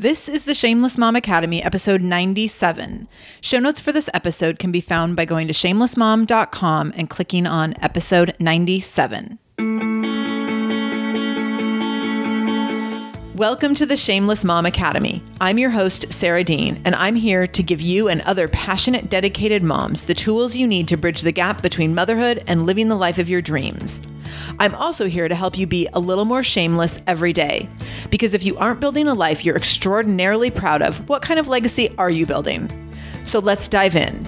This is the Shameless Mom Academy, episode 97. Show notes for this episode can be found by going to shamelessmom.com and clicking on episode 97. Welcome to the Shameless Mom Academy. I'm your host, Sarah Dean, and I'm here to give you and other passionate, dedicated moms the tools you need to bridge the gap between motherhood and living the life of your dreams. I'm also here to help you be a little more shameless every day. Because if you aren't building a life you're extraordinarily proud of, what kind of legacy are you building? So let's dive in.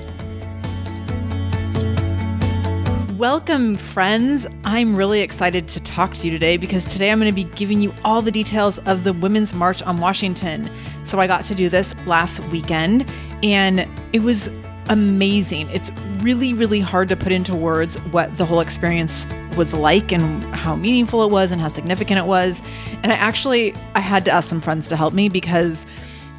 Welcome, friends. I'm really excited to talk to you today because today I'm going to be giving you all the details of the Women's March on Washington. So, I got to do this last weekend and it was amazing. It's really, really hard to put into words what the whole experience was like and how meaningful it was and how significant it was. And I actually I had to ask some friends to help me because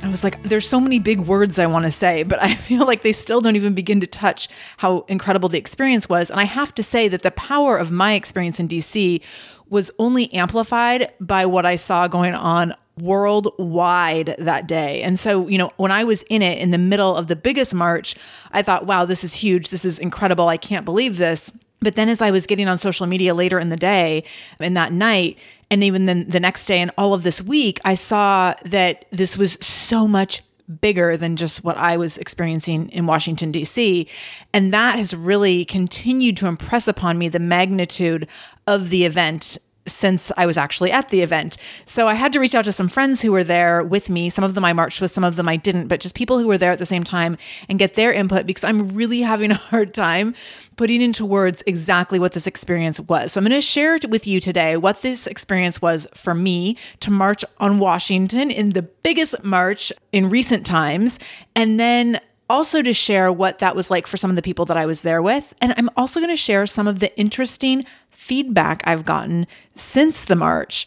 I was like, there's so many big words I want to say, but I feel like they still don't even begin to touch how incredible the experience was. And I have to say that the power of my experience in DC was only amplified by what I saw going on worldwide that day. And so, you know, when I was in it in the middle of the biggest march, I thought, wow, this is huge. This is incredible. I can't believe this. But then as I was getting on social media later in the day and that night, and even then the next day and all of this week, I saw that this was so much bigger than just what I was experiencing in Washington, D.C. And that has really continued to impress upon me the magnitude of the event since I was actually at the event. So I had to reach out to some friends who were there with me. Some of them I marched with, some of them I didn't, but just people who were there at the same time and get their input because I'm really having a hard time putting into words exactly what this experience was. So I'm going to share with you today what this experience was for me to march on Washington in the biggest march in recent times. And then also to share what that was like for some of the people that I was there with. And I'm also going to share some of the interesting feedback I've gotten since the march.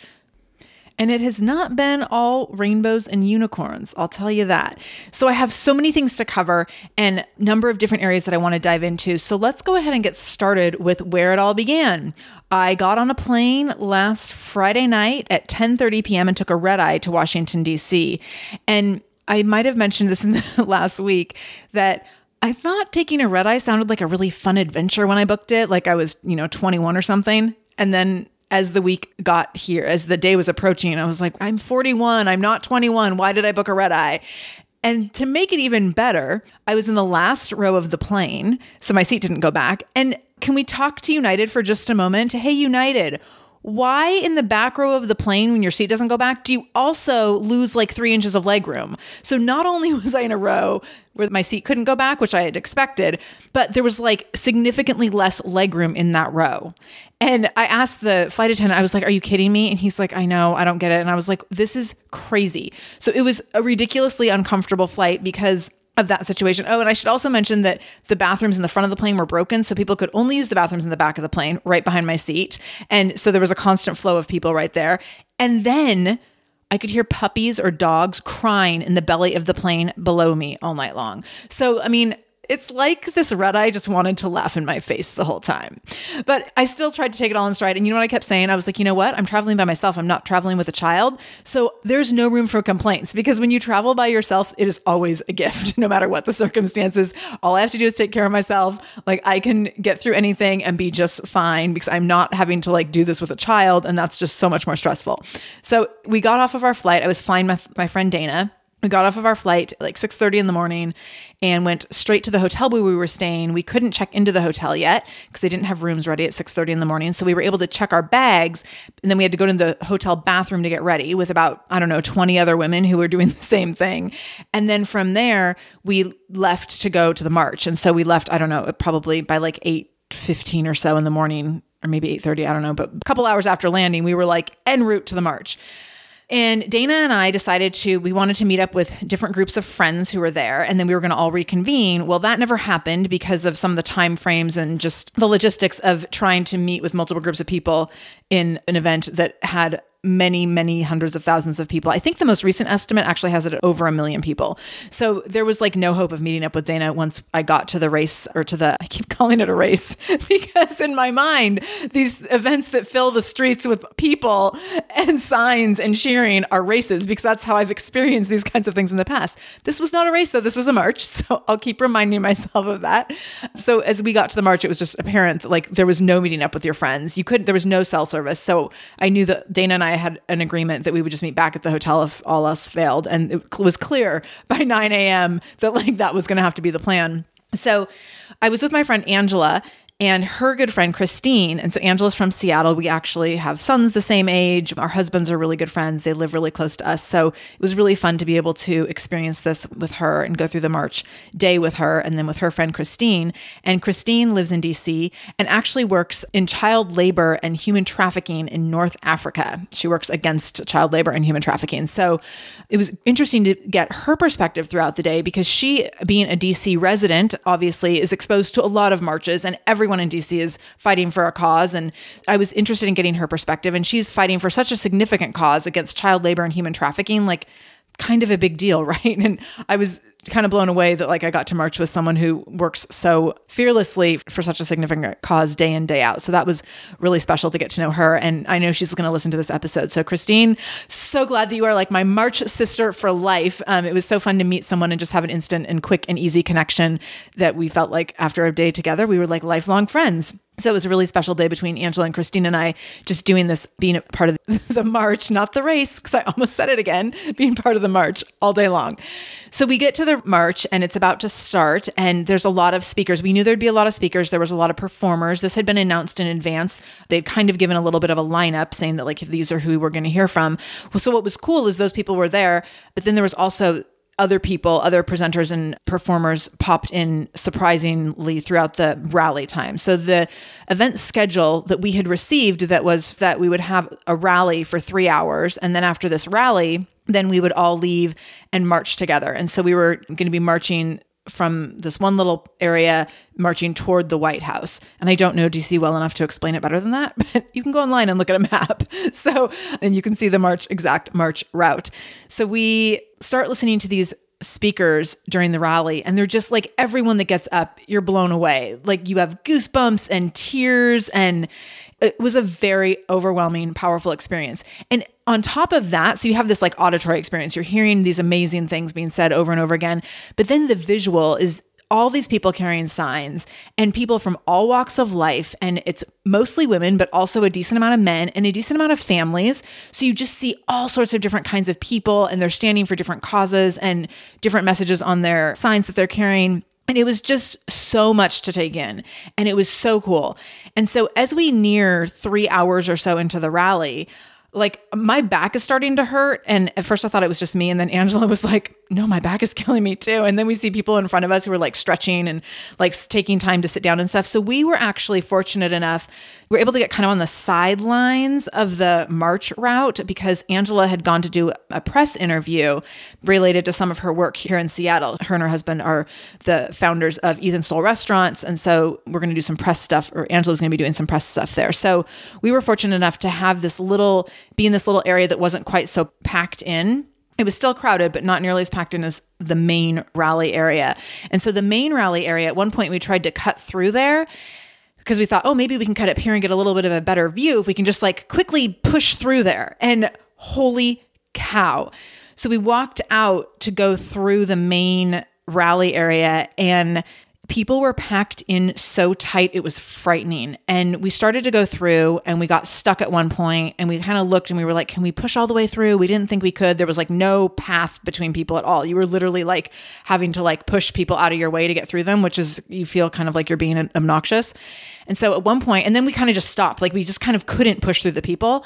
And it has not been all rainbows and unicorns, I'll tell you that. So I have so many things to cover and number of different areas that I want to dive into. So let's go ahead and get started with where it all began. I got on a plane last Friday night at 10:30 p.m. and took a red eye to Washington D.C. And I might have mentioned this in the last week that I thought taking a red eye sounded like a really fun adventure when I booked it, like I was, you know, 21 or something. And then as the week got here, as the day was approaching, I was like, I'm 41, I'm not 21. Why did I book a red eye? And to make it even better, I was in the last row of the plane, so my seat didn't go back. And can we talk to United for just a moment? Hey, United, why in the back row of the plane when your seat doesn't go back do you also lose like three inches of leg room? So not only was i in a row where my seat couldn't go back which i had expected but there was like significantly less leg room in that row. And i asked the flight attendant i was like are you kidding me? And he's like i know i don't get it. And i was like this is crazy. So it was a ridiculously uncomfortable flight because of that situation. Oh, and I should also mention that the bathrooms in the front of the plane were broken, so people could only use the bathrooms in the back of the plane, right behind my seat. And so there was a constant flow of people right there. And then I could hear puppies or dogs crying in the belly of the plane below me all night long. So, I mean, it's like this red eye just wanted to laugh in my face the whole time. But I still tried to take it all in stride. And you know what I kept saying? I was like, you know what? I'm traveling by myself. I'm not traveling with a child. So there's no room for complaints because when you travel by yourself, it is always a gift, no matter what the circumstances. All I have to do is take care of myself. Like I can get through anything and be just fine because I'm not having to like do this with a child. And that's just so much more stressful. So we got off of our flight. I was flying with my friend Dana we got off of our flight like 6:30 in the morning and went straight to the hotel where we were staying. We couldn't check into the hotel yet because they didn't have rooms ready at 6:30 in the morning. So we were able to check our bags and then we had to go to the hotel bathroom to get ready with about I don't know 20 other women who were doing the same thing. And then from there we left to go to the march. And so we left I don't know probably by like 8:15 or so in the morning or maybe 8:30, I don't know, but a couple hours after landing we were like en route to the march. And Dana and I decided to, we wanted to meet up with different groups of friends who were there, and then we were going to all reconvene. Well, that never happened because of some of the time frames and just the logistics of trying to meet with multiple groups of people in an event that had many, many hundreds of thousands of people. I think the most recent estimate actually has it over a million people. So there was like no hope of meeting up with Dana once I got to the race or to the, I keep calling it a race because in my mind, these events that fill the streets with people and signs and cheering are races because that's how I've experienced these kinds of things in the past. This was not a race though, this was a march. So I'll keep reminding myself of that. So as we got to the march, it was just apparent that like there was no meeting up with your friends. You couldn't, there was no cell service. So I knew that Dana and I I had an agreement that we would just meet back at the hotel if all else failed. And it was clear by 9 a.m. that like that was going to have to be the plan. So I was with my friend Angela and her good friend Christine. And so Angela's from Seattle. We actually have sons the same age. Our husbands are really good friends. They live really close to us. So it was really fun to be able to experience this with her and go through the March day with her and then with her friend Christine. And Christine lives in DC and actually works in child labor and human trafficking in North Africa. She works against child labor and human trafficking. So it was interesting to get her perspective throughout the day because she, being a DC resident, obviously is exposed to a lot of marches and every everyone in DC is fighting for a cause. And I was interested in getting her perspective. And she's fighting for such a significant cause against child labor and human trafficking. Like, kind of a big deal, right? And I was kind of blown away that like I got to march with someone who works so fearlessly for such a significant cause day in day out. So that was really special to get to know her and I know she's going to listen to this episode. So Christine, so glad that you are like my March sister for life. Um, it was so fun to meet someone and just have an instant and quick and easy connection that we felt like after a day together we were like lifelong friends. So it was a really special day between Angela and Christine and I just doing this, being a part of the march, not the race, because I almost said it again, being part of the march all day long. So we get to the march and it's about to start, and there's a lot of speakers. We knew there'd be a lot of speakers. There was a lot of performers. This had been announced in advance. They'd kind of given a little bit of a lineup saying that, like, these are who we're going to hear from. So what was cool is those people were there, but then there was also other people, other presenters and performers popped in surprisingly throughout the rally time. So the event schedule that we had received that was that we would have a rally for 3 hours and then after this rally, then we would all leave and march together. And so we were going to be marching from this one little area marching toward the White House. And I don't know DC well enough to explain it better than that, but you can go online and look at a map. So, and you can see the march exact march route. So we start listening to these speakers during the rally and they're just like everyone that gets up you're blown away like you have goosebumps and tears and it was a very overwhelming powerful experience and on top of that, so you have this like auditory experience, you're hearing these amazing things being said over and over again, but then the visual is all these people carrying signs and people from all walks of life. And it's mostly women, but also a decent amount of men and a decent amount of families. So you just see all sorts of different kinds of people and they're standing for different causes and different messages on their signs that they're carrying. And it was just so much to take in. And it was so cool. And so as we near three hours or so into the rally, like my back is starting to hurt. And at first I thought it was just me. And then Angela was like, no, my back is killing me too. And then we see people in front of us who are like stretching and like taking time to sit down and stuff. So we were actually fortunate enough. We were able to get kind of on the sidelines of the march route because Angela had gone to do a press interview related to some of her work here in Seattle. Her and her husband are the founders of Ethan Stowell Restaurants. And so we're going to do some press stuff, or Angela's going to be doing some press stuff there. So we were fortunate enough to have this little, be in this little area that wasn't quite so packed in it was still crowded, but not nearly as packed in as the main rally area. And so the main rally area, at one point, we tried to cut through there because we thought, oh, maybe we can cut up here and get a little bit of a better view if we can just like quickly push through there. And holy cow. So we walked out to go through the main rally area and people were packed in so tight it was frightening. And we started to go through and we got stuck at one point and we kind of looked and we were like can we push all the way through? We didn't think we could. There was like no path between people at all. You were literally like having to like push people out of your way to get through them which is you feel kind of like you're being obnoxious. And so at one point and then we kind of just stopped. Like we just kind of couldn't push through the people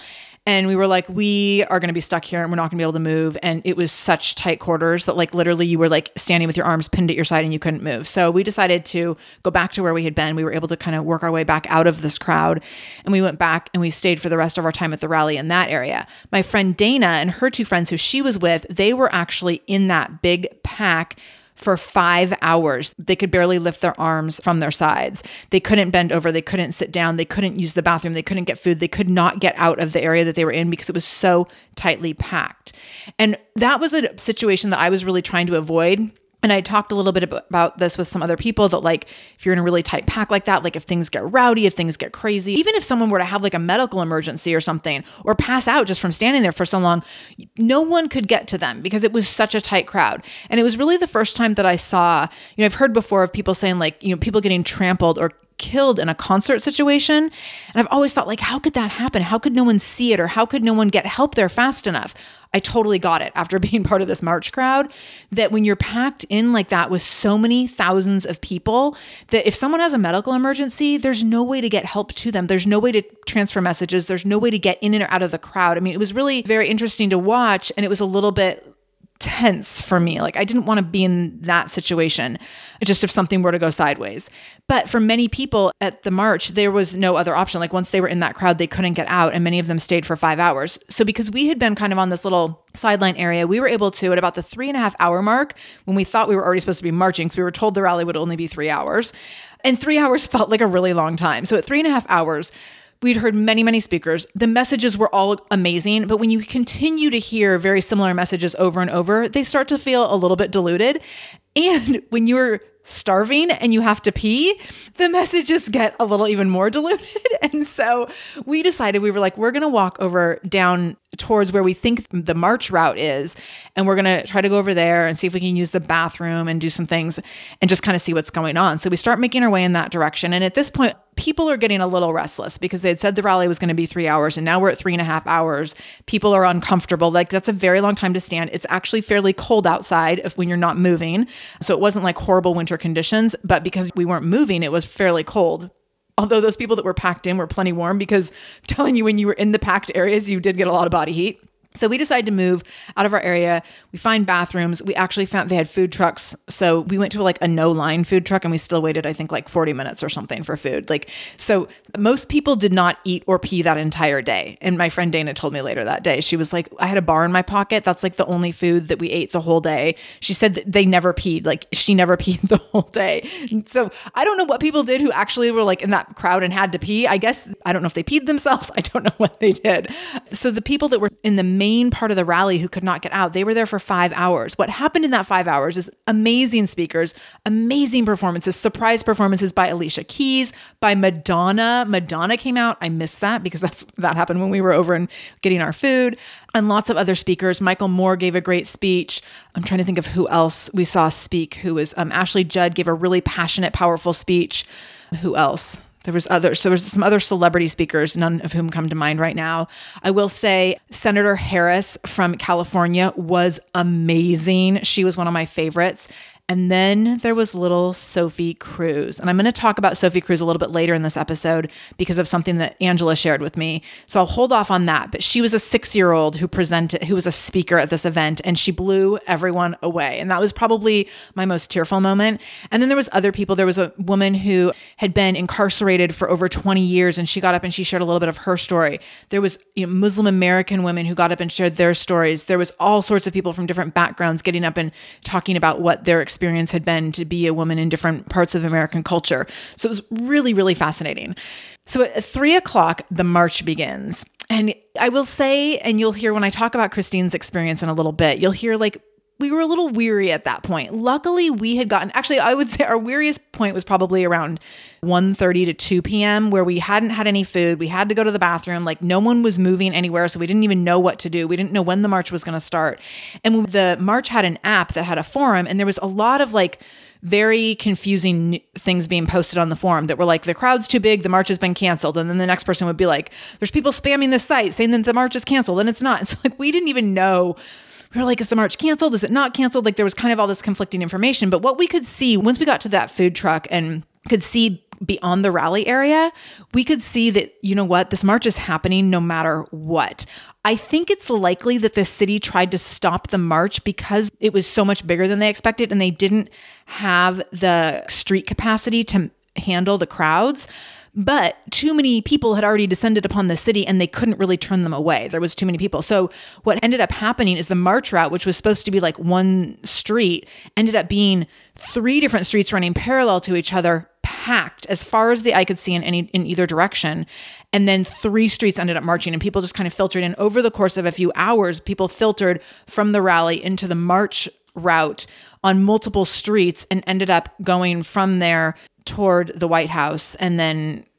and we were like we are going to be stuck here and we're not going to be able to move. And it was such tight quarters that like literally you were like standing with your arms pinned at your side and you couldn't move. So we decided to go back to where we had been. We were able to kind of work our way back out of this crowd. And we went back and we stayed for the rest of our time at the rally in that area. My friend dana and her two friends who she was with they were actually in that big pack for five hours. They could barely lift their arms from their sides. They couldn't bend over. They couldn't sit down. They couldn't use the bathroom. They couldn't get food. They could not get out of the area that they were in because it was so tightly packed. And that was a situation that I was really trying to avoid and I talked a little bit about this with some other people that, like, if you're in a really tight pack like that, like if things get rowdy, if things get crazy, even if someone were to have like a medical emergency or something or pass out just from standing there for so long, no one could get to them because it was such a tight crowd. And it was really the first time that I saw, you know, I've heard before of people saying, like, you know, people getting trampled or killed in a concert situation. And I've always thought, like, how could that happen? How could no one see it or how could no one get help there fast enough? I totally got it after being part of this march crowd that when you're packed in like that with so many thousands of people, that if someone has a medical emergency, there's no way to get help to them. There's no way to transfer messages. There's no way to get in and out of the crowd. I mean, it was really very interesting to watch and it was a little bit tense for me. Like I didn't want to be in that situation, just if something were to go sideways. But for many people at the march, there was no other option. Like once they were in that crowd, they couldn't get out, and many of them stayed for five hours. So because we had been kind of on this little sideline area, we were able to, at about the three and a half hour mark, when we thought we were already supposed to be marching, because we were told the rally would only be three hours. And three hours felt like a really long time. So at three and a half hours, We'd heard many, many speakers. The messages were all amazing, but when you continue to hear very similar messages over and over, they start to feel a little bit diluted. And when you're starving and you have to pee, the messages get a little even more diluted. And so we decided we were like, we're going to walk over down towards where we think the march route is. And we're going to try to go over there and see if we can use the bathroom and do some things and just kind of see what's going on. So we start making our way in that direction. And at this point, people are getting a little restless because they had said the rally was going to be three hours and now we're at three and a half hours. People are uncomfortable. Like that's a very long time to stand. It's actually fairly cold outside if, when you're not moving. So it wasn't like horrible winter conditions, but because we weren't moving, it was fairly cold although those people that were packed in were plenty warm because I'm telling you when you were in the packed areas you did get a lot of body heat so we decided to move out of our area. We find bathrooms. We actually found they had food trucks. So we went to like a no line food truck and we still waited, I think, like 40 minutes or something for food. Like, so most people did not eat or pee that entire day. And my friend Dana told me later that day, she was like, I had a bar in my pocket. That's like the only food that we ate the whole day. She said that they never peed. Like, she never peed the whole day. So I don't know what people did who actually were like in that crowd and had to pee. I guess, I don't know if they peed themselves. I don't know what they did. So the people that were in the main main part of the rally who could not get out. They were there for five hours. What happened in that five hours is amazing speakers, amazing performances, surprise performances by Alicia Keys, by Madonna. Madonna came out. I missed that because that's that happened when we were over and getting our food. And lots of other speakers. Michael Moore gave a great speech. I'm trying to think of who else we saw speak. Who was um, Ashley Judd gave a really passionate, powerful speech. Who else? There was other so there's some other celebrity speakers, none of whom come to mind right now. I will say Senator Harris from California was amazing. She was one of my favorites. And then there was little Sophie Cruz. And I'm going to talk about Sophie Cruz a little bit later in this episode because of something that Angela shared with me. So I'll hold off on that. But she was a six year old who presented, who was a speaker at this event, and she blew everyone away. And that was probably my most tearful moment. And then there was other people. There was a woman who had been incarcerated for over 20 years, and she got up and she shared a little bit of her story. There was you know, Muslim American women who got up and shared their stories. There was all sorts of people from different backgrounds getting up and talking about what their experience experience had been to be a woman in different parts of American culture. So it was really, really fascinating. So at three o'clock, the march begins. And I will say, and you'll hear when I talk about Christine's experience in a little bit, you'll hear like we were a little weary at that point. Luckily, we had gotten actually I would say our weariest point was probably around 1:30 to 2 p.m. where we hadn't had any food. We had to go to the bathroom. Like no one was moving anywhere, so we didn't even know what to do. We didn't know when the march was going to start. And the march had an app that had a forum and there was a lot of like very confusing things being posted on the forum that were like the crowd's too big the march has been canceled and then the next person would be like there's people spamming this site saying that the march is canceled and it's not and so like we didn't even know we were like, is the march canceled? Is it not canceled? Like there was kind of all this conflicting information. But what we could see once we got to that food truck and could see beyond the rally area, we could see that, you know what, this march is happening no matter what. I think it's likely that the city tried to stop the march because it was so much bigger than they expected and they didn't have the street capacity to handle the crowds. But too many people had already descended upon the city and they couldn't really turn them away. There was too many people. So what ended up happening is the march route, which was supposed to be like one street, ended up being three different streets running parallel to each other, packed as far as the eye could see in any in either direction. And then three streets ended up marching and people just kind of filtered in over the course of a few hours. People filtered from the rally into the march route on multiple streets and ended up going from there toward the White House and then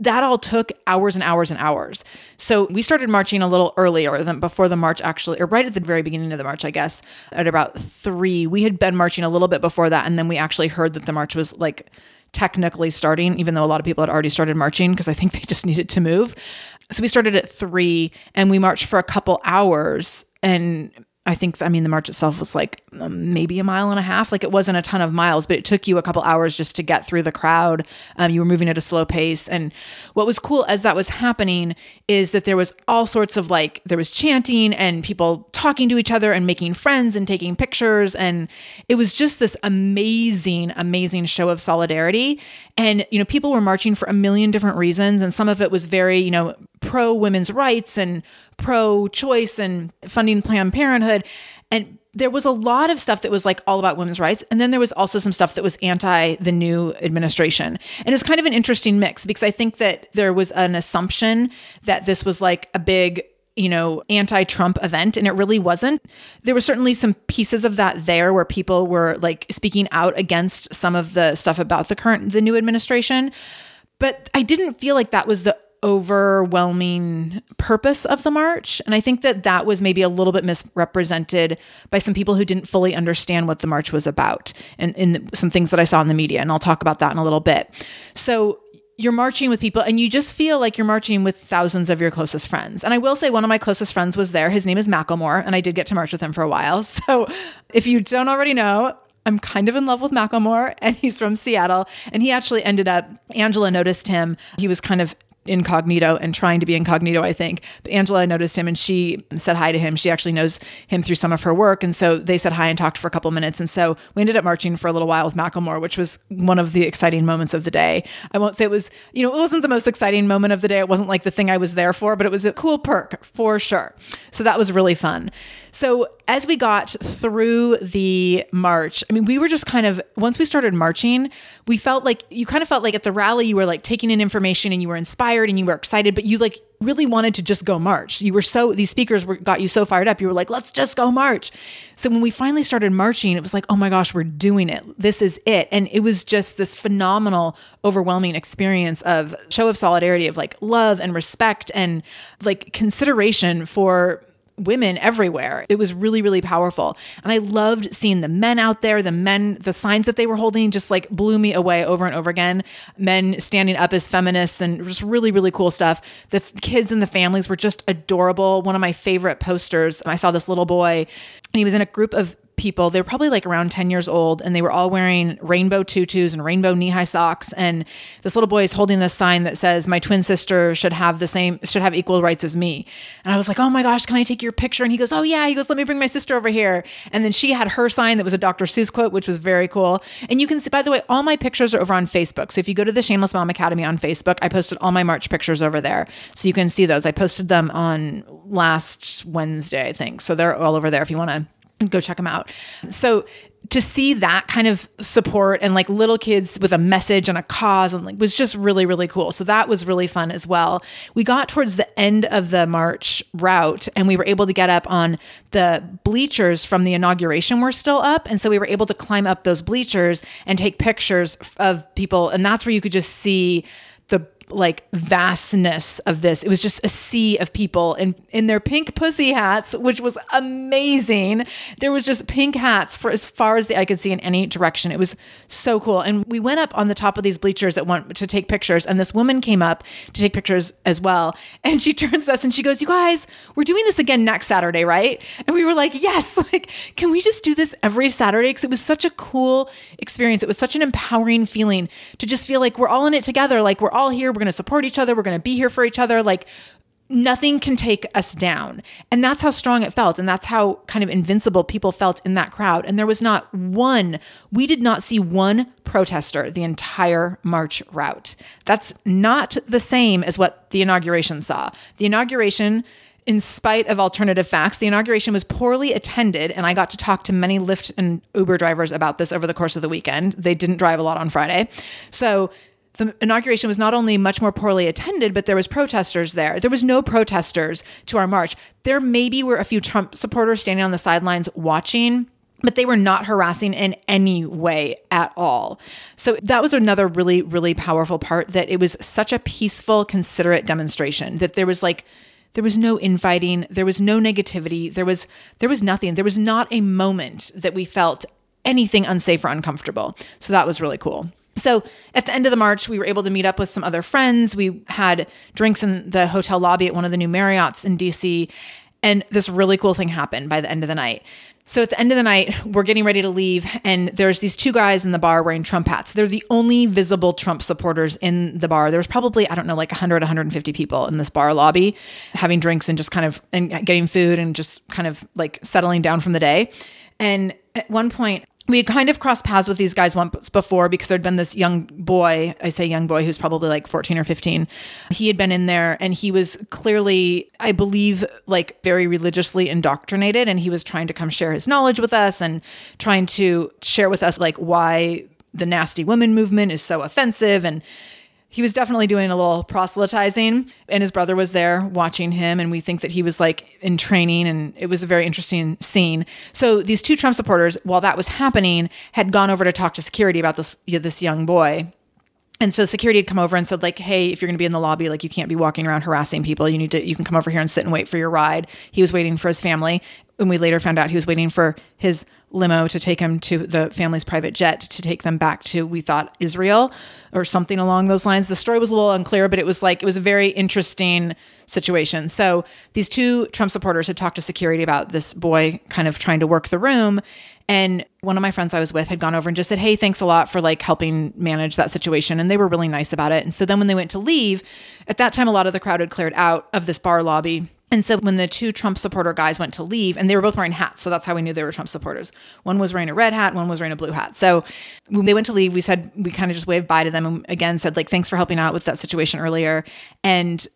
That all took hours and hours and hours. So we started marching a little earlier than before the march actually, or right at the very beginning of the march, I guess, at about three. We had been marching a little bit before that, and then we actually heard that the march was like technically starting, even though a lot of people had already started marching because I think they just needed to move. So we started at three and we marched for a couple hours. And I think, I mean, the march itself was like um, maybe a mile and a half. Like it wasn't a ton of miles, but it took you a couple hours just to get through the crowd. Um, you were moving at a slow pace. And what was cool as that was happening is that there was all sorts of like, there was chanting and people talking to each other and making friends and taking pictures. And it was just this amazing, amazing show of solidarity. And, you know, people were marching for a million different reasons. And some of it was very, you know, pro women's rights and pro choice and funding Planned Parenthood. And there was a lot of stuff that was like all about women's rights. And then there was also some stuff that was anti the new administration. And it was kind of an interesting mix because I think that there was an assumption that this was like a big you know, anti Trump event, and it really wasn't. There were certainly some pieces of that there where people were like speaking out against some of the stuff about the current, the new administration. But I didn't feel like that was the overwhelming purpose of the march. And I think that that was maybe a little bit misrepresented by some people who didn't fully understand what the march was about and in some things that I saw in the media. And I'll talk about that in a little bit. So you're marching with people and you just feel like you're marching with thousands of your closest friends. And I will say one of my closest friends was there. His name is Macklemore, and I did get to march with him for a while. So if you don't already know, I'm kind of in love with Macklemore and he's from Seattle. And he actually ended up, Angela noticed him. He was kind of incognito and trying to be incognito, I think. But Angela noticed him and she said hi to him. She actually knows him through some of her work. And so they said hi and talked for a couple minutes. And so we ended up marching for a little while with Macklemore, which was one of the exciting moments of the day. I won't say it was, you know, it wasn't the most exciting moment of the day. It wasn't like the thing I was there for, but it was a cool perk for sure. So that was really fun. So as we got through the march, I mean, we were just kind of, once we started marching, we felt like you kind of felt like at the rally, you were like taking in information and you were inspired and you were excited, but you like really wanted to just go march. You were so, these speakers were, got you so fired up. You were like, let's just go march. So when we finally started marching, it was like, oh my gosh, we're doing it. This is it. And it was just this phenomenal, overwhelming experience of show of solidarity, of like love and respect and like consideration for women everywhere. It was really, really powerful. And I loved seeing the men out there, the men, the signs that they were holding just like blew me away over and over again. Men standing up as feminists and just really, really cool stuff. The kids and the families were just adorable. One of my favorite posters, I saw this little boy and he was in a group of people. They were probably like around 10 years old and they were all wearing rainbow tutus and rainbow knee high socks. And this little boy is holding this sign that says, My twin sister should have the same, should have equal rights as me. And I was like, Oh my gosh, can I take your picture? And he goes, Oh yeah. He goes, Let me bring my sister over here. And then she had her sign that was a Dr. Seuss quote, which was very cool. And you can see, by the way, all my pictures are over on Facebook. So if you go to the Shameless Mom Academy on Facebook, I posted all my March pictures over there. So you can see those. I posted them on last Wednesday, I think. So they're all over there if you want to go check them out. So to see that kind of support and like little kids with a message and a cause and like was just really really cool. So that was really fun as well. We got towards the end of the march route and we were able to get up on the bleachers from the inauguration were still up and so we were able to climb up those bleachers and take pictures of people and that's where you could just see like vastness of this. It was just a sea of people in in their pink pussy hats, which was amazing. There was just pink hats for as far as the eye could see in any direction. It was so cool. And we went up on the top of these bleachers at one to take pictures, and this woman came up to take pictures as well. And she turns to us and she goes, "You guys, we're doing this again next Saturday, right?" And we were like, "Yes, like can we just do this every Saturday?" Because it was such a cool experience. It was such an empowering feeling to just feel like we're all in it together. Like we're all here. Going to support each other. We're going to be here for each other. Like nothing can take us down. And that's how strong it felt. And that's how kind of invincible people felt in that crowd. And there was not one, we did not see one protester the entire march route. That's not the same as what the inauguration saw. The inauguration, in spite of alternative facts, the inauguration was poorly attended. And I got to talk to many Lyft and Uber drivers about this over the course of the weekend. They didn't drive a lot on Friday. So the inauguration was not only much more poorly attended, but there was protesters there. There was no protesters to our march. There maybe were a few Trump supporters standing on the sidelines watching, but they were not harassing in any way at all. So that was another really, really powerful part that it was such a peaceful, considerate demonstration that there was like, there was no infighting, there was no negativity, there was there was nothing. There was not a moment that we felt anything unsafe or uncomfortable. So that was really cool. So at the end of the march, we were able to meet up with some other friends. We had drinks in the hotel lobby at one of the new Marriott's in DC. And this really cool thing happened by the end of the night. So at the end of the night, we're getting ready to leave, and there's these two guys in the bar wearing Trump hats. They're the only visible Trump supporters in the bar. There was probably, I don't know, like 100, 150 people in this bar lobby having drinks and just kind of and getting food and just kind of like settling down from the day. And at one point, we kind of crossed paths with these guys once before because there'd been this young boy, I say young boy, who's probably like 14 or 15. He had been in there and he was clearly, I believe, like very religiously indoctrinated. And he was trying to come share his knowledge with us and trying to share with us, like, why the nasty women movement is so offensive. And he was definitely doing a little proselytizing and his brother was there watching him and we think that he was like in training and it was a very interesting scene. So these two trump supporters while that was happening had gone over to talk to security about this this young boy. And so security had come over and said like hey if you're going to be in the lobby like you can't be walking around harassing people. You need to you can come over here and sit and wait for your ride. He was waiting for his family And we later found out he was waiting for his limo to take him to the family's private jet to take them back to, we thought, Israel or something along those lines. The story was a little unclear, but it was like, it was a very interesting situation. So these two Trump supporters had talked to security about this boy kind of trying to work the room. And one of my friends I was with had gone over and just said, Hey, thanks a lot for like helping manage that situation. And they were really nice about it. And so then when they went to leave, at that time, a lot of the crowd had cleared out of this bar lobby. And so when the two Trump supporter guys went to leave, and they were both wearing hats, so that's how we knew they were Trump supporters. One was wearing a red hat, one was wearing a blue hat. So when they went to leave, we said we kind of just waved bye to them and again said like thanks for helping out with that situation earlier. And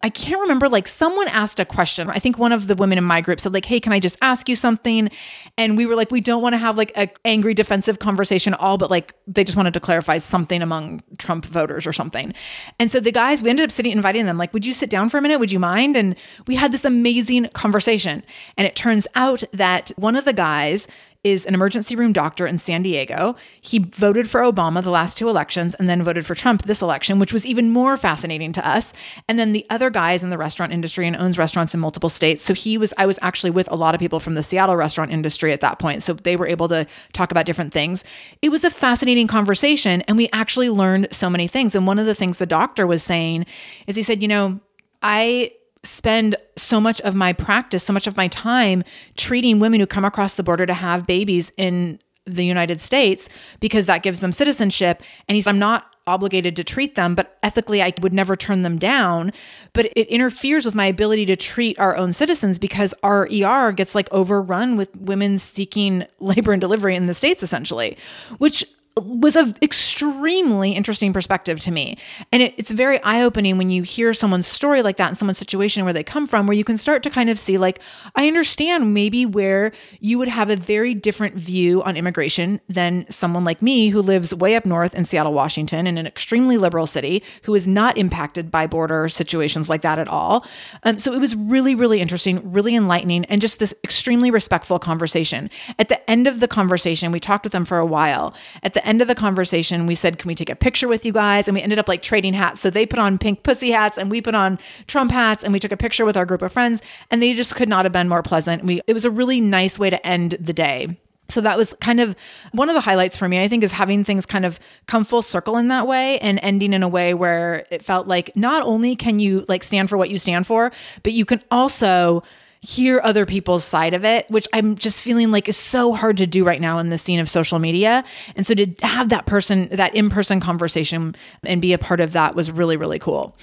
I can't remember, like someone asked a question. I think one of the women in my group said, like, hey, can I just ask you something? And we were like, we don't want to have like a angry defensive conversation all, but like they just wanted to clarify something among Trump voters or something. And so the guys, we ended up sitting, inviting them, like, would you sit down for a minute? Would you mind? And we had this amazing conversation. And it turns out that one of the guys is an emergency room doctor in San Diego. He voted for Obama the last two elections and then voted for Trump this election, which was even more fascinating to us. And then the other guy is in the restaurant industry and owns restaurants in multiple states. So he was, I was actually with a lot of people from the Seattle restaurant industry at that point. So they were able to talk about different things. It was a fascinating conversation and we actually learned so many things. And one of the things the doctor was saying is he said, you know, I spend so much of my practice, so much of my time treating women who come across the border to have babies in the United States because that gives them citizenship. And he's, I'm not obligated to treat them, but ethically, I would never turn them down. But it interferes with my ability to treat our own citizens because our ER gets like overrun with women seeking labor and delivery in the States, essentially, which was an extremely interesting perspective to me. And it, it's very eye opening when you hear someone's story like that in someone's situation where they come from, where you can start to kind of see, like, I understand maybe where you would have a very different view on immigration than someone like me who lives way up north in Seattle, Washington, in an extremely liberal city who is not impacted by border situations like that at all. Um, so it was really, really interesting, really enlightening, and just this extremely respectful conversation. At the end of the conversation, we talked with them for a while. At the end of the conversation, we said, Can we take a picture with you guys? And we ended up like trading hats. So they put on pink pussy hats and we put on Trump hats and we took a picture with our group of friends. And they just could not have been more pleasant. We it was a really nice way to end the day. So that was kind of one of the highlights for me, I think, is having things kind of come full circle in that way and ending in a way where it felt like not only can you like stand for what you stand for, but you can also hear other people's side of it, which I'm just feeling like is so hard to do right now in the scene of social media. And so to have that person, that in person conversation and be a part of that was really, really cool.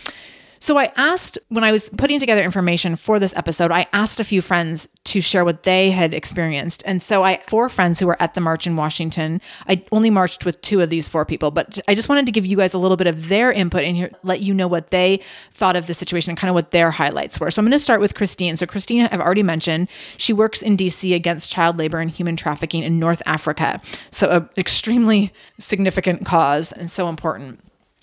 So I asked when I was putting together information for this episode, I asked a few friends to share what they had experienced. And so I four friends who were at the march in Washington. I only marched with two of these four people, but I just wanted to give you guys a little bit of their input and let you know what they thought of the situation and kind of what their highlights were. So I'm going to start with Christine. So Christine, I've already mentioned, she works in DC against child labor and human trafficking in North Africa. So an extremely significant cause and so important.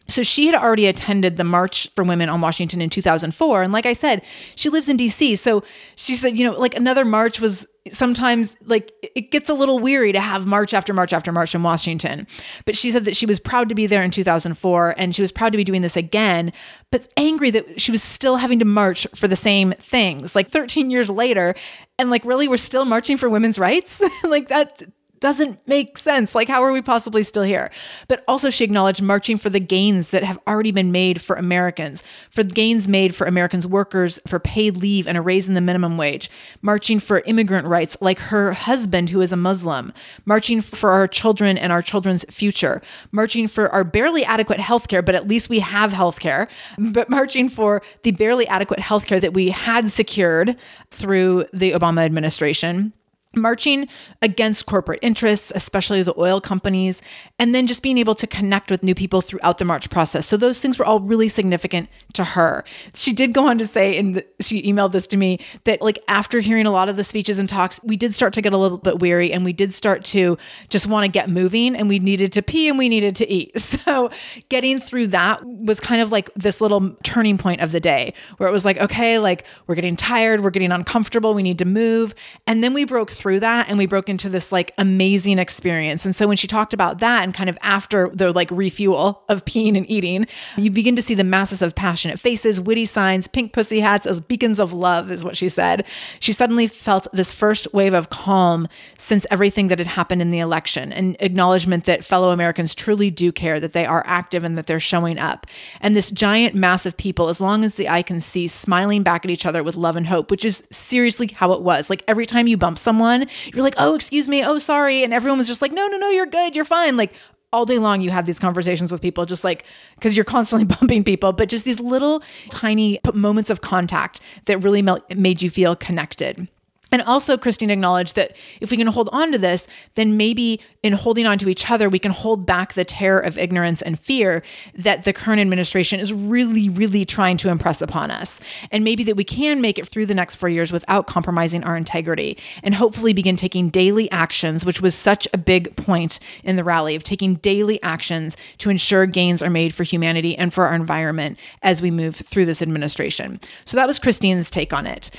So she had already attended the March for Women on Washington in 2004. And like I said, she lives in DC. So she said, you know, like another march was sometimes like it gets a little weary to have march after march after march in Washington. But she said that she was proud to be there in 2004 and she was proud to be doing this again, but angry that she was still having to march for the same things like 13 years later. And like, really, we're still marching for women's rights? like that doesn't make sense. Like, how are we possibly still here? But also, she acknowledged marching for the gains that have already been made for Americans, for gains made for Americans workers, for paid leave and a raise in the minimum wage, marching for immigrant rights like her husband, who is a Muslim, marching for our children and our children's future, marching for our barely adequate health care, but at least we have health care, but marching for the barely adequate health care that we had secured through the Obama administration marching against corporate interests, especially the oil companies, and then just being able to connect with new people throughout the march process. So those things were all really significant to her. She did go on to say, and she emailed this to me, that like after hearing a lot of the speeches and talks, we did start to get a little bit weary and we did start to just want to get moving and we needed to pee and we needed to eat. So getting through that was kind of like this little turning point of the day where it was like, okay, like we're getting tired, we're getting uncomfortable, we need to move. And then we broke through through that and we broke into this like amazing experience. And so when she talked about that and kind of after the like refuel of peeing and eating, you begin to see the masses of passionate faces, witty signs, pink pussy hats as beacons of love, is what she said. She suddenly felt this first wave of calm since everything that had happened in the election and acknowledgement that fellow Americans truly do care, that they are active and that they're showing up. And this giant mass of people, as long as the eye can see, smiling back at each other with love and hope, which is seriously how it was. Like every time you bump someone, you're like, oh, excuse me, oh, sorry. And everyone was just like, no, no, no, you're good, you're fine. Like, all day long you have these conversations with people just like because you're constantly bumping people but just these little tiny moments of contact that really made you feel connected and also, Christine acknowledged that if we can hold on to this, then maybe in holding on to each other, we can hold back the terror of ignorance and fear that the current administration is really, really trying to impress upon us. And maybe that we can make it through the next four years without compromising our integrity and hopefully begin taking daily actions, which was such a big point in the rally of taking daily actions to ensure gains are made for humanity and for our environment as we move through this administration. So that was Christine's take on it.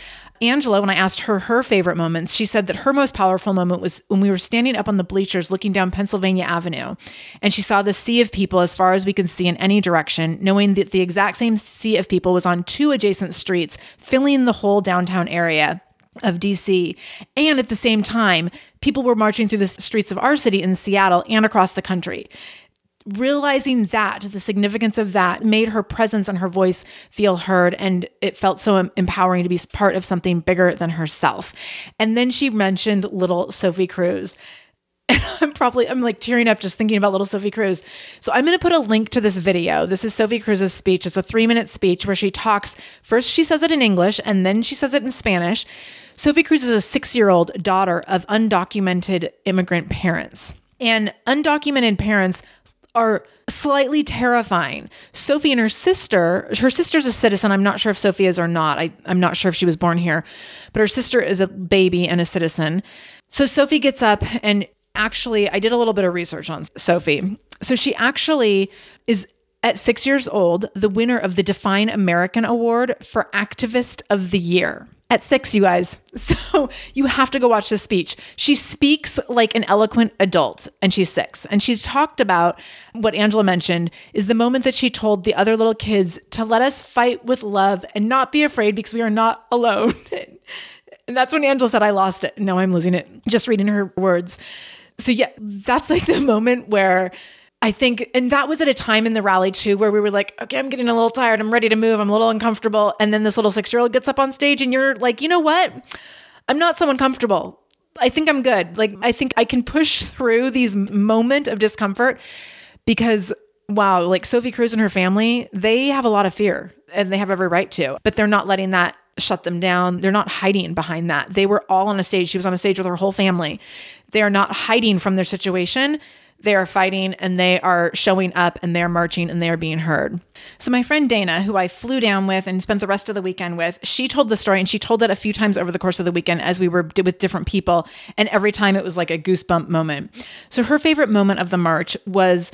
Angela, when I asked her her favorite moments, she said that her most powerful moment was when we were standing up on the bleachers looking down Pennsylvania Avenue. And she saw the sea of people as far as we could see in any direction, knowing that the exact same sea of people was on two adjacent streets, filling the whole downtown area of DC. And at the same time, people were marching through the streets of our city in Seattle and across the country realizing that the significance of that made her presence and her voice feel heard and it felt so empowering to be part of something bigger than herself and then she mentioned little sophie cruz I'm probably I'm like tearing up just thinking about little Sophie Cruz. So I'm going to put a link to this video. This is Sophie Cruz's speech. It's a 3-minute speech where she talks first she says it in English and then she says it in Spanish. Sophie Cruz is a 6-year-old daughter of undocumented immigrant parents. And undocumented parents are slightly terrifying. Sophie and her sister, her sister's a citizen. I'm not sure if Sophie is or not. I, I'm not sure if she was born here, but her sister is a baby and a citizen. So Sophie gets up and actually, I did a little bit of research on Sophie. So she actually is at six years old, the winner of the Define American Award for Activist of the Year at six, you guys. So you have to go watch this speech. She speaks like an eloquent adult, and she's six. And she's talked about what Angela mentioned is the moment that she told the other little kids to let us fight with love and not be afraid because we are not alone. and that's when Angela said, I lost it. No, I'm losing it. Just reading her words. So, yeah, that's like the moment where I think, and that was at a time in the rally too, where we were like, okay, I'm getting a little tired. I'm ready to move. I'm a little uncomfortable. And then this little six year old gets up on stage and you're like, you know what? I'm not so uncomfortable. I think I'm good. Like, I think I can push through these moment of discomfort because wow, like Sophie Cruz and her family, they have a lot of fear and they have every right to, but they're not letting that shut them down. They're not hiding behind that. They were all on a stage. She was on a stage with her whole family. They are not hiding from their situation they are fighting and they are showing up and they're marching and they are being heard. So, my friend Dana, who I flew down with and spent the rest of the weekend with, she told the story and she told it a few times over the course of the weekend as we were with different people. And every time it was like a goosebump moment. So, her favorite moment of the march was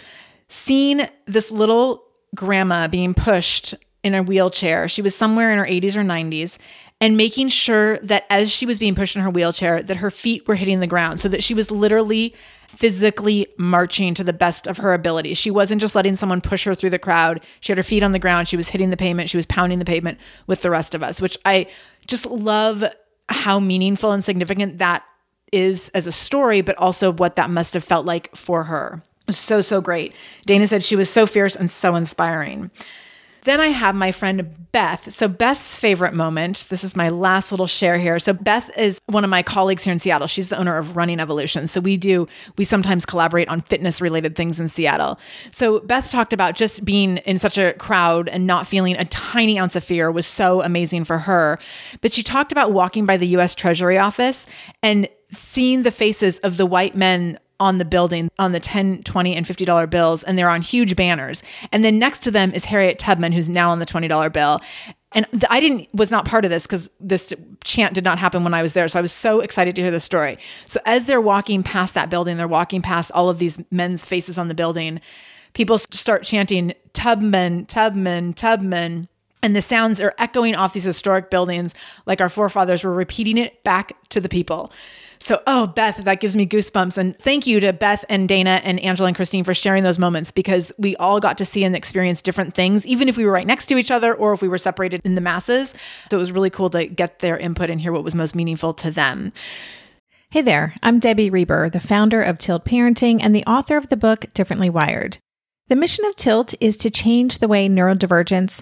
seeing this little grandma being pushed in a wheelchair. She was somewhere in her 80s or 90s and making sure that as she was being pushed in her wheelchair that her feet were hitting the ground so that she was literally physically marching to the best of her ability. She wasn't just letting someone push her through the crowd. She had her feet on the ground. She was hitting the pavement. She was pounding the pavement with the rest of us, which I just love how meaningful and significant that is as a story, but also what that must have felt like for her. So, so great. Dana said she was so fierce and so inspiring. Then I have my friend Beth. So, Beth's favorite moment, this is my last little share here. So, Beth is one of my colleagues here in Seattle. She's the owner of Running Evolution. So, we do, we sometimes collaborate on fitness related things in Seattle. So, Beth talked about just being in such a crowd and not feeling a tiny ounce of fear was so amazing for her. But she talked about walking by the US Treasury office and seeing the faces of the white men on the building on the 10 20 and 50 dollar bills and they're on huge banners and then next to them is harriet tubman who's now on the 20 dollar bill and I didn't was not part of this because this chant did not happen when I was there. So I was so excited to hear the story. So as they're walking past that building, they're walking past all of these men's faces on the building. People start chanting Tubman, Tubman, Tubman. And the sounds are echoing off these historic buildings like our forefathers were repeating it back to the people. So, oh, Beth, that gives me goosebumps. And thank you to Beth and Dana and Angela and Christine for sharing those moments because we all got to see and experience different things, even if we were right next to each other or if we were separated in the masses. So it was really cool to get their input and hear what was most meaningful to them. Hey there, I'm Debbie Reber, the founder of Tilt Parenting and the author of the book Differently Wired. The mission of Tilt is to change the way neurodivergence,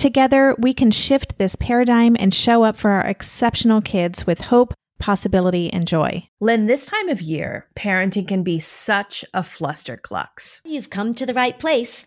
Together, we can shift this paradigm and show up for our exceptional kids with hope, possibility, and joy. Lynn, this time of year, parenting can be such a flusterclux. You've come to the right place.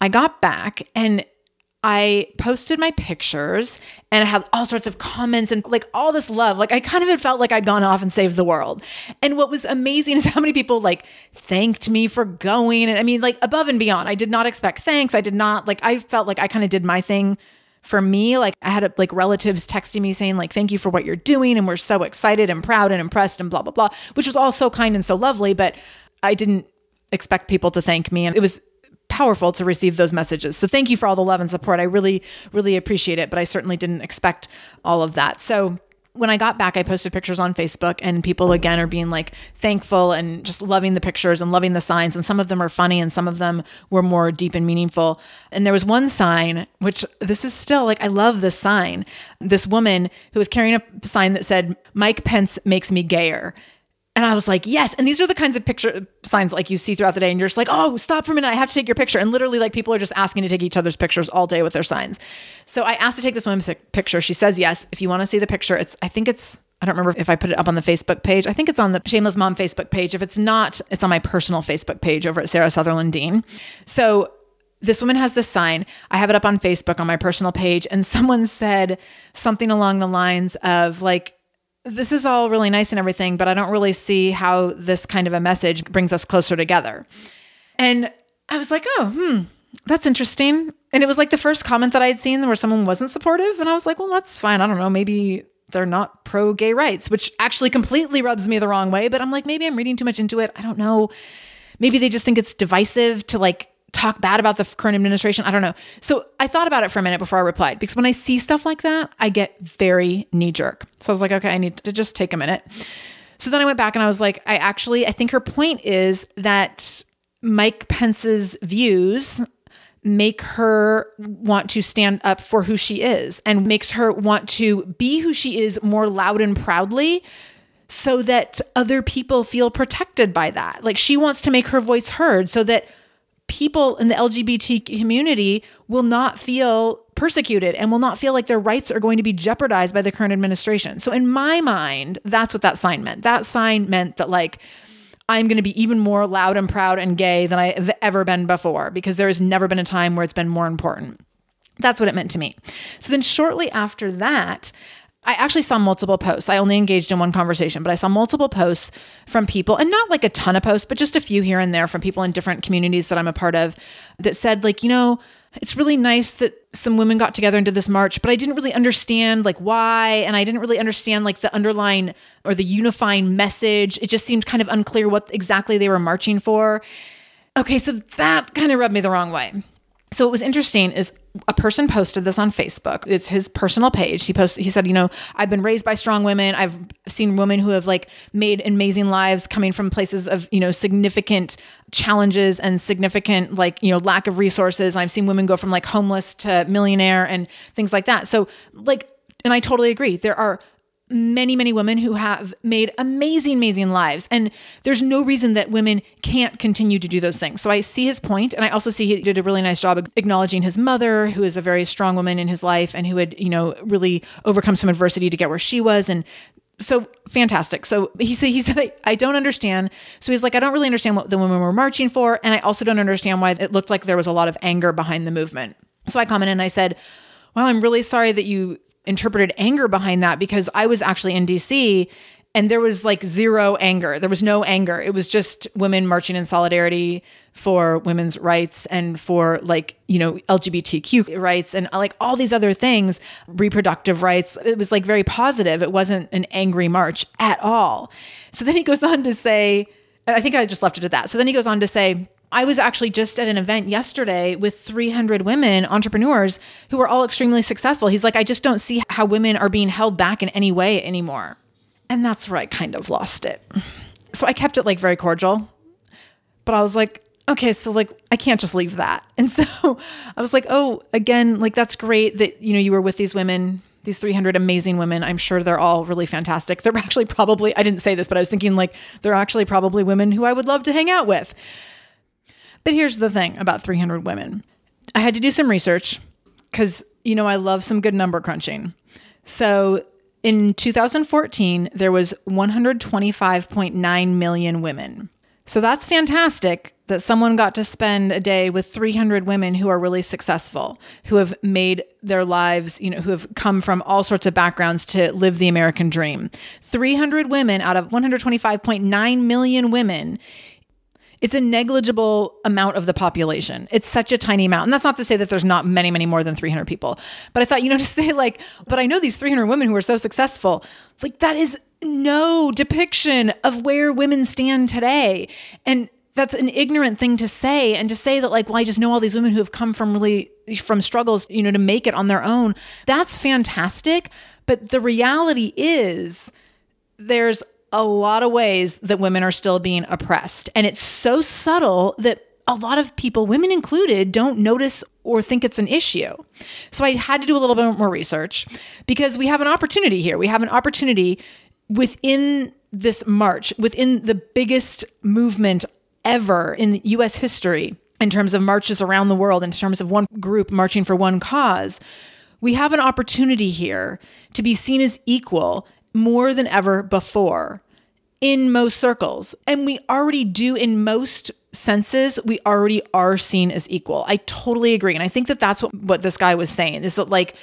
I got back and I posted my pictures and I had all sorts of comments and like all this love. Like I kind of had felt like I'd gone off and saved the world. And what was amazing is how many people like thanked me for going. And I mean, like above and beyond. I did not expect thanks. I did not like, I felt like I kind of did my thing for me like i had like relatives texting me saying like thank you for what you're doing and we're so excited and proud and impressed and blah blah blah which was all so kind and so lovely but i didn't expect people to thank me and it was powerful to receive those messages. So thank you for all the love and support. I really, really appreciate it, but I certainly didn't expect all of that. So when I got back, I posted pictures on Facebook, and people again are being like thankful and just loving the pictures and loving the signs. And some of them are funny, and some of them were more deep and meaningful. And there was one sign, which this is still like, I love this sign. This woman who was carrying a sign that said, Mike Pence makes me gayer. And I was like, yes. And these are the kinds of picture signs like you see throughout the day. And you're just like, oh, stop for a minute. I have to take your picture. And literally, like people are just asking to take each other's pictures all day with their signs. So I asked to take this woman's picture. She says yes. If you want to see the picture, it's, I think it's, I don't remember if I put it up on the Facebook page. I think it's on the Shameless Mom Facebook page. If it's not, it's on my personal Facebook page over at Sarah Sutherland Dean. So this woman has this sign. I have it up on Facebook on my personal page. And someone said something along the lines of like, this is all really nice and everything, but I don't really see how this kind of a message brings us closer together. And I was like, oh, hmm, that's interesting. And it was like the first comment that I'd seen where someone wasn't supportive. And I was like, well, that's fine. I don't know. Maybe they're not pro gay rights, which actually completely rubs me the wrong way. But I'm like, maybe I'm reading too much into it. I don't know. Maybe they just think it's divisive to like talk bad about the current administration. I don't know. So I thought about it for a minute before I replied because when I see stuff like that, I get very knee jerk. So I was like, okay, I need to just take a minute. So then I went back and I was like, I actually, I think her point is that Mike Pence's views make her want to stand up for who she is and makes her want to be who she is more loud and proudly so that other people feel protected by that. Like she wants to make her voice heard so that people in the LGBT community will not feel persecuted and will not feel like their rights are going to be jeopardized by the current administration. So in my mind, that's what that sign meant. That sign meant that like I'm going to be even more loud and proud and gay than I've ever been before because there has never been a time where it's been more important. That's what it meant to me. So then, shortly after that, I actually saw multiple posts. I only engaged in one conversation, but I saw multiple posts from people, and not like a ton of posts, but just a few here and there from people in different communities that I'm a part of that said, like, you know, it's really nice that some women got together and did this march, but I didn't really understand like why. And I didn't really understand like the underlying or the unifying message. It just seemed kind of unclear what exactly they were marching for. Okay, so that kind of rubbed me the wrong way. So what was interesting is a person posted this on Facebook. It's his personal page. He posted he said, you know, I've been raised by strong women. I've seen women who have like made amazing lives coming from places of, you know, significant challenges and significant like, you know, lack of resources. I've seen women go from like homeless to millionaire and things like that. So like and I totally agree. There are many, many women who have made amazing, amazing lives. And there's no reason that women can't continue to do those things. So I see his point, and I also see he did a really nice job acknowledging his mother, who is a very strong woman in his life and who had, you know, really overcome some adversity to get where she was. And so fantastic. So he said, he said, I, don't understand. So he's like, I don't really understand what the women were marching for. And I also don't understand why it looked like there was a lot of anger behind the movement. So I commented and I said, well, I'm really sorry that you interpreted anger behind that because I was actually in DC and there was like zero anger. There was no anger. It was just women marching in solidarity for women's rights and for like, you know, LGBTQ rights and like all these other things, reproductive rights. It was like very positive. It wasn't an angry march at all. So then he goes on to say, I think I just left it at that. So then he goes on to say, I was actually just at an event yesterday with 300 women entrepreneurs who are all extremely successful. He's like, I just don't see how women are being held back in any way anymore. And that's where I kind of lost it. So I kept it like very cordial. But I was like, okay, so like I can't just leave that. And so I was like, oh, again, like that's great that you know you were with these women, these 300 amazing women. I'm sure they're all really fantastic. They're actually probably I didn't say this, but I was thinking like they're actually probably women who I would love to hang out with. But here's the thing about 300 women I had to do some research because, you know, I love some good number crunching. So in 2014, there was 125.9 million women. So that's fantastic that someone got to spend a day with 300 women who are really successful, who have made their lives, you know, who have come from all sorts of backgrounds to live the American dream. 300 women out of 125.9 million women it's a negligible amount of the population. It's such a tiny amount. And that's not to say that there's not many, many more than 300 people. But I thought, you know, to say like, but I know these 300 women who are so successful, like that is no depiction of where women stand today. And that's an ignorant thing to say and to say that like well i just know all these women who have come from really from struggles you know to make it on their own that's fantastic but the reality is there's a lot of ways that women are still being oppressed. And it's so subtle that a lot of people, women included, don't notice or think it's an issue. So I had to do a little bit more research because we have an opportunity here. We have an opportunity within this march, within the biggest movement ever in US history in terms of marches around the world, in terms of one group marching for one cause. We have an opportunity here to be seen as equal more than ever before in most circles. And we already do in most senses, we already are seen as equal. I totally agree. And I think that that's what, what this guy was saying is that, like,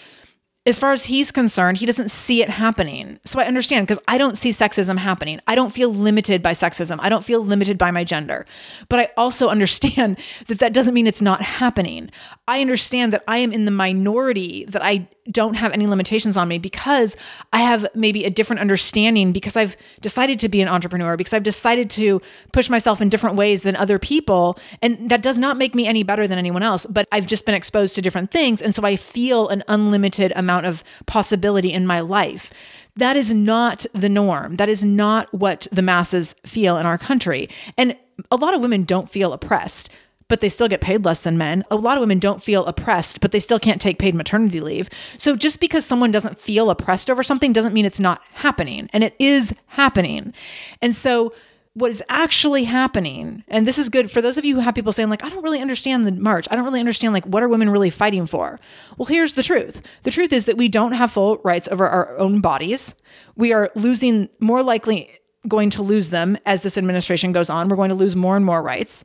as far as he's concerned, he doesn't see it happening. So I understand because I don't see sexism happening. I don't feel limited by sexism. I don't feel limited by my gender. But I also understand that that doesn't mean it's not happening. I understand that I am in the minority, that I don't have any limitations on me because I have maybe a different understanding because I've decided to be an entrepreneur, because I've decided to push myself in different ways than other people. And that does not make me any better than anyone else, but I've just been exposed to different things. And so I feel an unlimited amount of possibility in my life. That is not the norm. That is not what the masses feel in our country. And a lot of women don't feel oppressed but they still get paid less than men. A lot of women don't feel oppressed, but they still can't take paid maternity leave. So just because someone doesn't feel oppressed over something doesn't mean it's not happening. And it is happening. And so what is actually happening and this is good for those of you who have people saying like i don't really understand the march i don't really understand like what are women really fighting for well here's the truth the truth is that we don't have full rights over our own bodies we are losing more likely going to lose them as this administration goes on we're going to lose more and more rights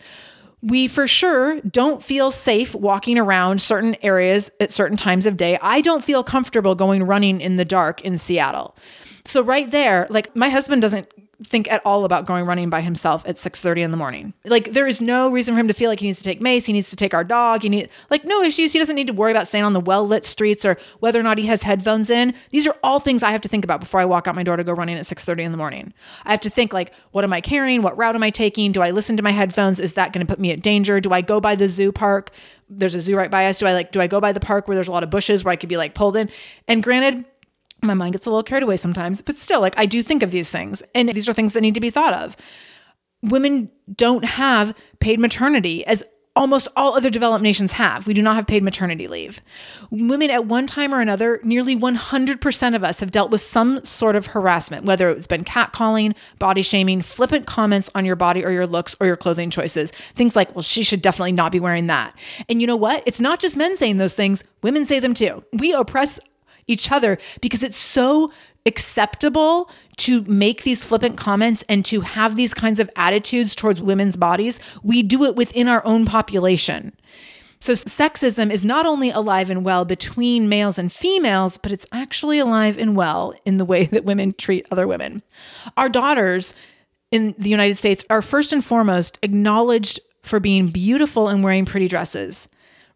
we for sure don't feel safe walking around certain areas at certain times of day. I don't feel comfortable going running in the dark in Seattle. So right there, like my husband doesn't think at all about going running by himself at 6:30 in the morning. Like there is no reason for him to feel like he needs to take Mace, he needs to take our dog, he need like no issues. He doesn't need to worry about staying on the well-lit streets or whether or not he has headphones in. These are all things I have to think about before I walk out my door to go running at 6:30 in the morning. I have to think like what am I carrying? What route am I taking? Do I listen to my headphones? Is that going to put me at danger? Do I go by the zoo park? There's a zoo right by us. Do I like do I go by the park where there's a lot of bushes where I could be like pulled in? And granted, my mind gets a little carried away sometimes, but still, like I do think of these things, and these are things that need to be thought of. Women don't have paid maternity as almost all other developed nations have. We do not have paid maternity leave. Women at one time or another, nearly 100% of us have dealt with some sort of harassment, whether it's been catcalling, body shaming, flippant comments on your body or your looks or your clothing choices. Things like, well, she should definitely not be wearing that. And you know what? It's not just men saying those things, women say them too. We oppress each other because it's so acceptable to make these flippant comments and to have these kinds of attitudes towards women's bodies. We do it within our own population. So, sexism is not only alive and well between males and females, but it's actually alive and well in the way that women treat other women. Our daughters in the United States are first and foremost acknowledged for being beautiful and wearing pretty dresses.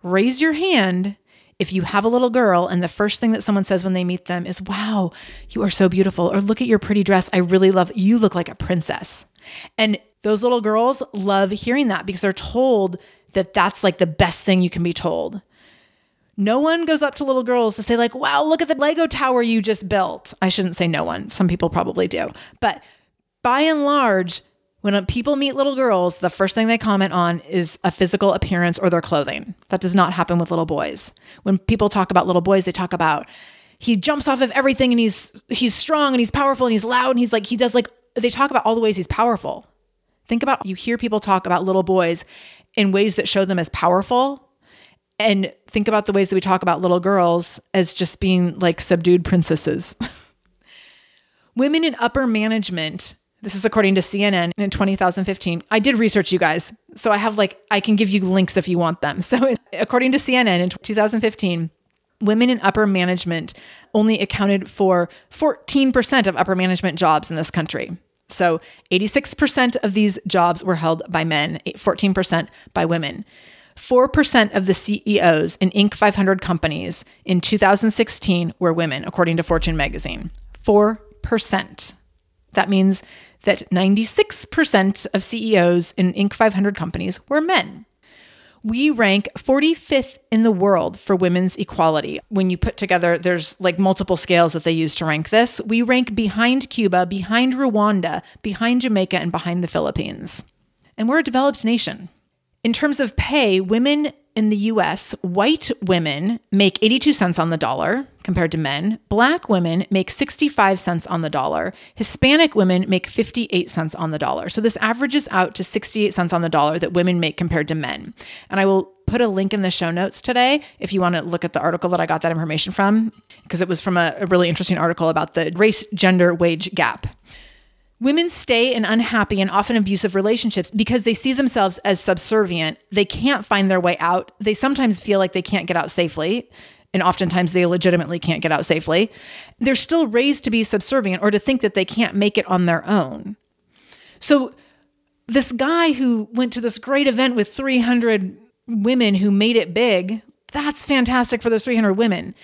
Raise your hand if you have a little girl and the first thing that someone says when they meet them is, wow, you are so beautiful, or look at your pretty dress. I really love, you look like a princess. And those little girls love hearing that because they're told that that's like the best thing you can be told. No one goes up to little girls to say, like, wow, look at the Lego tower you just built. I shouldn't say no one. Some people probably do. But by and large, when people meet little girls, the first thing they comment on is a physical appearance or their clothing. That does not happen with little boys. When people talk about little boys, they talk about he jumps off of everything and he's he's strong and he's powerful and he's loud and he's like he does like they talk about all the ways he's powerful. Think about you hear people talk about little boys in ways that show them as powerful and think about the ways that we talk about little girls as just being like subdued princesses. Women in upper management this is according to CNN in 2015. I did research, you guys. So I have like, I can give you links if you want them. So, according to CNN in 2015, women in upper management only accounted for 14% of upper management jobs in this country. So 86% of these jobs were held by men, 14% by women. 4% of the CEOs in Inc. 500 companies in 2016 were women, according to Fortune magazine. 4%. That means that 96% of CEOs in Inc. 500 companies were men. We rank 45th in the world for women's equality. When you put together, there's like multiple scales that they use to rank this. We rank behind Cuba, behind Rwanda, behind Jamaica, and behind the Philippines. And we're a developed nation. In terms of pay, women in the US, white women make 82 cents on the dollar compared to men. Black women make 65 cents on the dollar. Hispanic women make 58 cents on the dollar. So this averages out to 68 cents on the dollar that women make compared to men. And I will put a link in the show notes today if you want to look at the article that I got that information from, because it was from a, a really interesting article about the race gender wage gap. Women stay in unhappy and often abusive relationships because they see themselves as subservient. They can't find their way out. They sometimes feel like they can't get out safely. And oftentimes they legitimately can't get out safely. They're still raised to be subservient or to think that they can't make it on their own. So, this guy who went to this great event with 300 women who made it big, that's fantastic for those 300 women.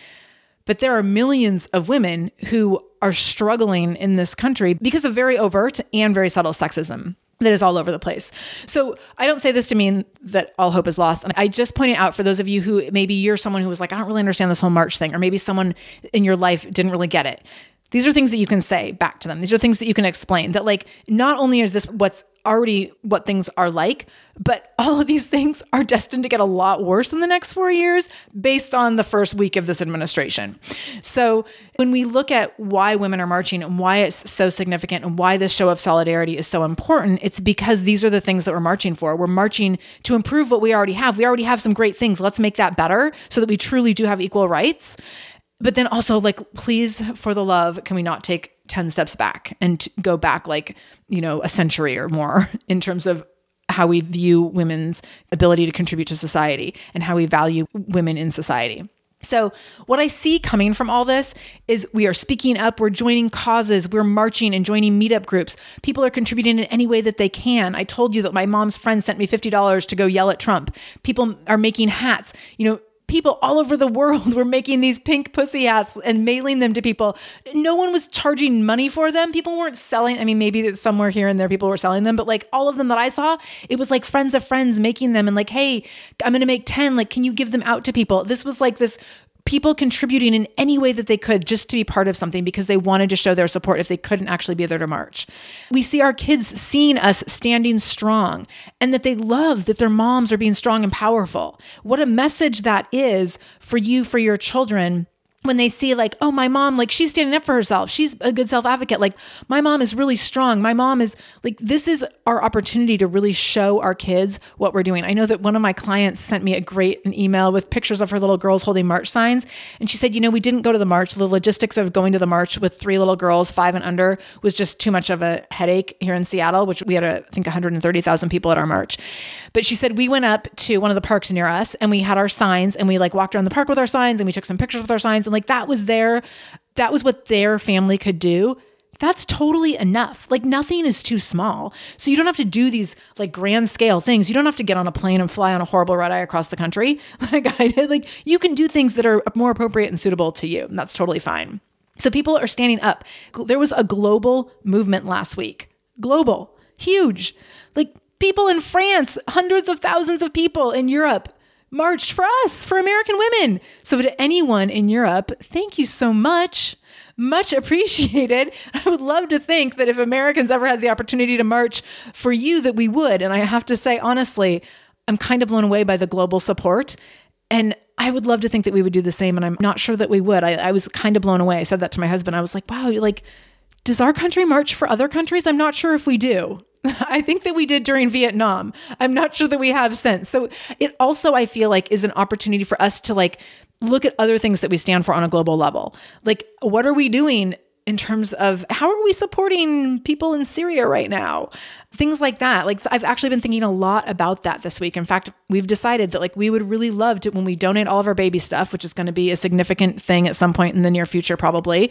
But there are millions of women who are struggling in this country because of very overt and very subtle sexism that is all over the place. So I don't say this to mean that all hope is lost. And I just point it out for those of you who maybe you're someone who was like, I don't really understand this whole March thing, or maybe someone in your life didn't really get it. These are things that you can say back to them. These are things that you can explain that, like, not only is this what's already what things are like. But all of these things are destined to get a lot worse in the next four years based on the first week of this administration. So, when we look at why women are marching and why it's so significant and why this show of solidarity is so important, it's because these are the things that we're marching for. We're marching to improve what we already have. We already have some great things. Let's make that better so that we truly do have equal rights. But then also, like, please, for the love, can we not take 10 steps back and go back like, you know, a century or more in terms of how we view women's ability to contribute to society and how we value women in society. So, what I see coming from all this is we are speaking up, we're joining causes, we're marching and joining meetup groups. People are contributing in any way that they can. I told you that my mom's friend sent me $50 to go yell at Trump. People are making hats. You know, people all over the world were making these pink pussy hats and mailing them to people. No one was charging money for them. People weren't selling. I mean, maybe somewhere here and there people were selling them, but like all of them that I saw, it was like friends of friends making them and like, hey, I'm going to make 10. Like, can you give them out to people? This was like this people contributing in any way that they could just to be part of something because they wanted to show their support if they couldn't actually be there to march. We see our kids seeing us standing strong and that they love that their moms are being strong and powerful. What a message that is for you, for your children when they see like oh my mom like she's standing up for herself. She's a good self advocate like my mom is really strong. My mom is like this is our opportunity to really show our kids what we're doing. I know that one of my clients sent me a great an email with pictures of her little girls holding march signs and she said you know we didn't go to the march. The logistics of going to the march with three little girls five and under was just too much of a headache here in seattle which we had a, I think 130000 people at our march. But she said we went up to one of the parks near us and we had our signs and we like walked around the park with our signs and we took some pictures with our signs and like that was their that was what their family could do that's totally enough. Like nothing is too small. So you don't have to do these like grand scale things. You don't have to get on a plane and fly on a horrible red eye across the country like I did. Like you can do things that are more appropriate and suitable to you. And that's totally fine. So people are standing up. There was a global movement last week. Global. Huge. Like people in France, hundreds of thousands of people in Europe marched for us, for American women. So, to anyone in Europe, thank you so much. Much appreciated. I would love to think that if Americans ever had the opportunity to march for you, that we would. And I have to say, honestly, I'm kind of blown away by the global support. And I would love to think that we would do the same. And I'm not sure that we would. I, I was kind of blown away. I said that to my husband. I was like, wow, like, does our country march for other countries? I'm not sure if we do. I think that we did during Vietnam. I'm not sure that we have since. So it also, I feel like, is an opportunity for us to like look at other things that we stand for on a global level. Like, what are we doing in terms of how are we supporting people in Syria right now? Things like that. Like I've actually been thinking a lot about that this week. In fact, we've decided that like we would really love to when we donate all of our baby stuff, which is going to be a significant thing at some point in the near future probably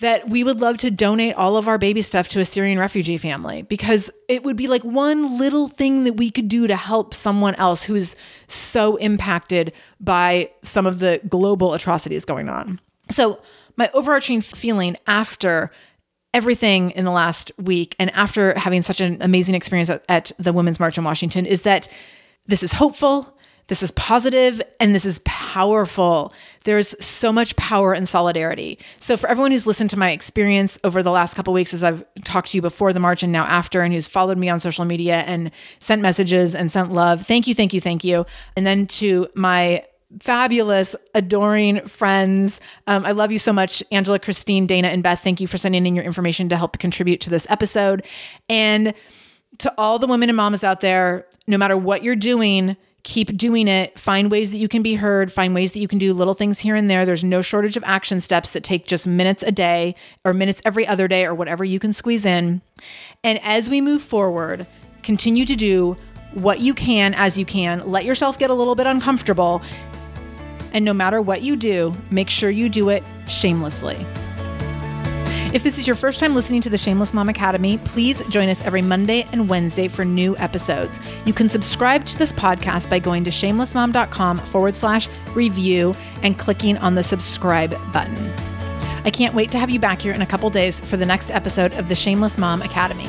that we would love to donate all of our baby stuff to a Syrian refugee family because it would be like one little thing that we could do to help someone else who's so impacted by some of the global atrocities going on. So, my overarching feeling after everything in the last week and after having such an amazing experience at, at the Women's March in Washington is that this is hopeful this is positive and this is powerful. There's so much power in solidarity. So, for everyone who's listened to my experience over the last couple weeks, as I've talked to you before the march and now after, and who's followed me on social media and sent messages and sent love, thank you, thank you, thank you. And then to my fabulous, adoring friends. Um, I love you so much, Angela, Christine, Dana, and Beth. Thank you for sending in your information to help contribute to this episode. And to all the women and mamas out there, no matter what you're doing, keep doing it. Find ways that you can be heard, find ways that you can do little things here and there. There's no shortage of action steps that take just minutes a day or minutes every other day or whatever you can squeeze in. And as we move forward, continue to do what you can as you can. Let yourself get a little bit uncomfortable. And no matter what you do, make sure you do it shamelessly. If this is your first time listening to the Shameless Mom Academy, please join us every Monday and Wednesday for new episodes. You can subscribe to this podcast by going to shamelessmom.com forward slash review and clicking on the subscribe button. I can't wait to have you back here in a couple days for the next episode of the Shameless Mom Academy.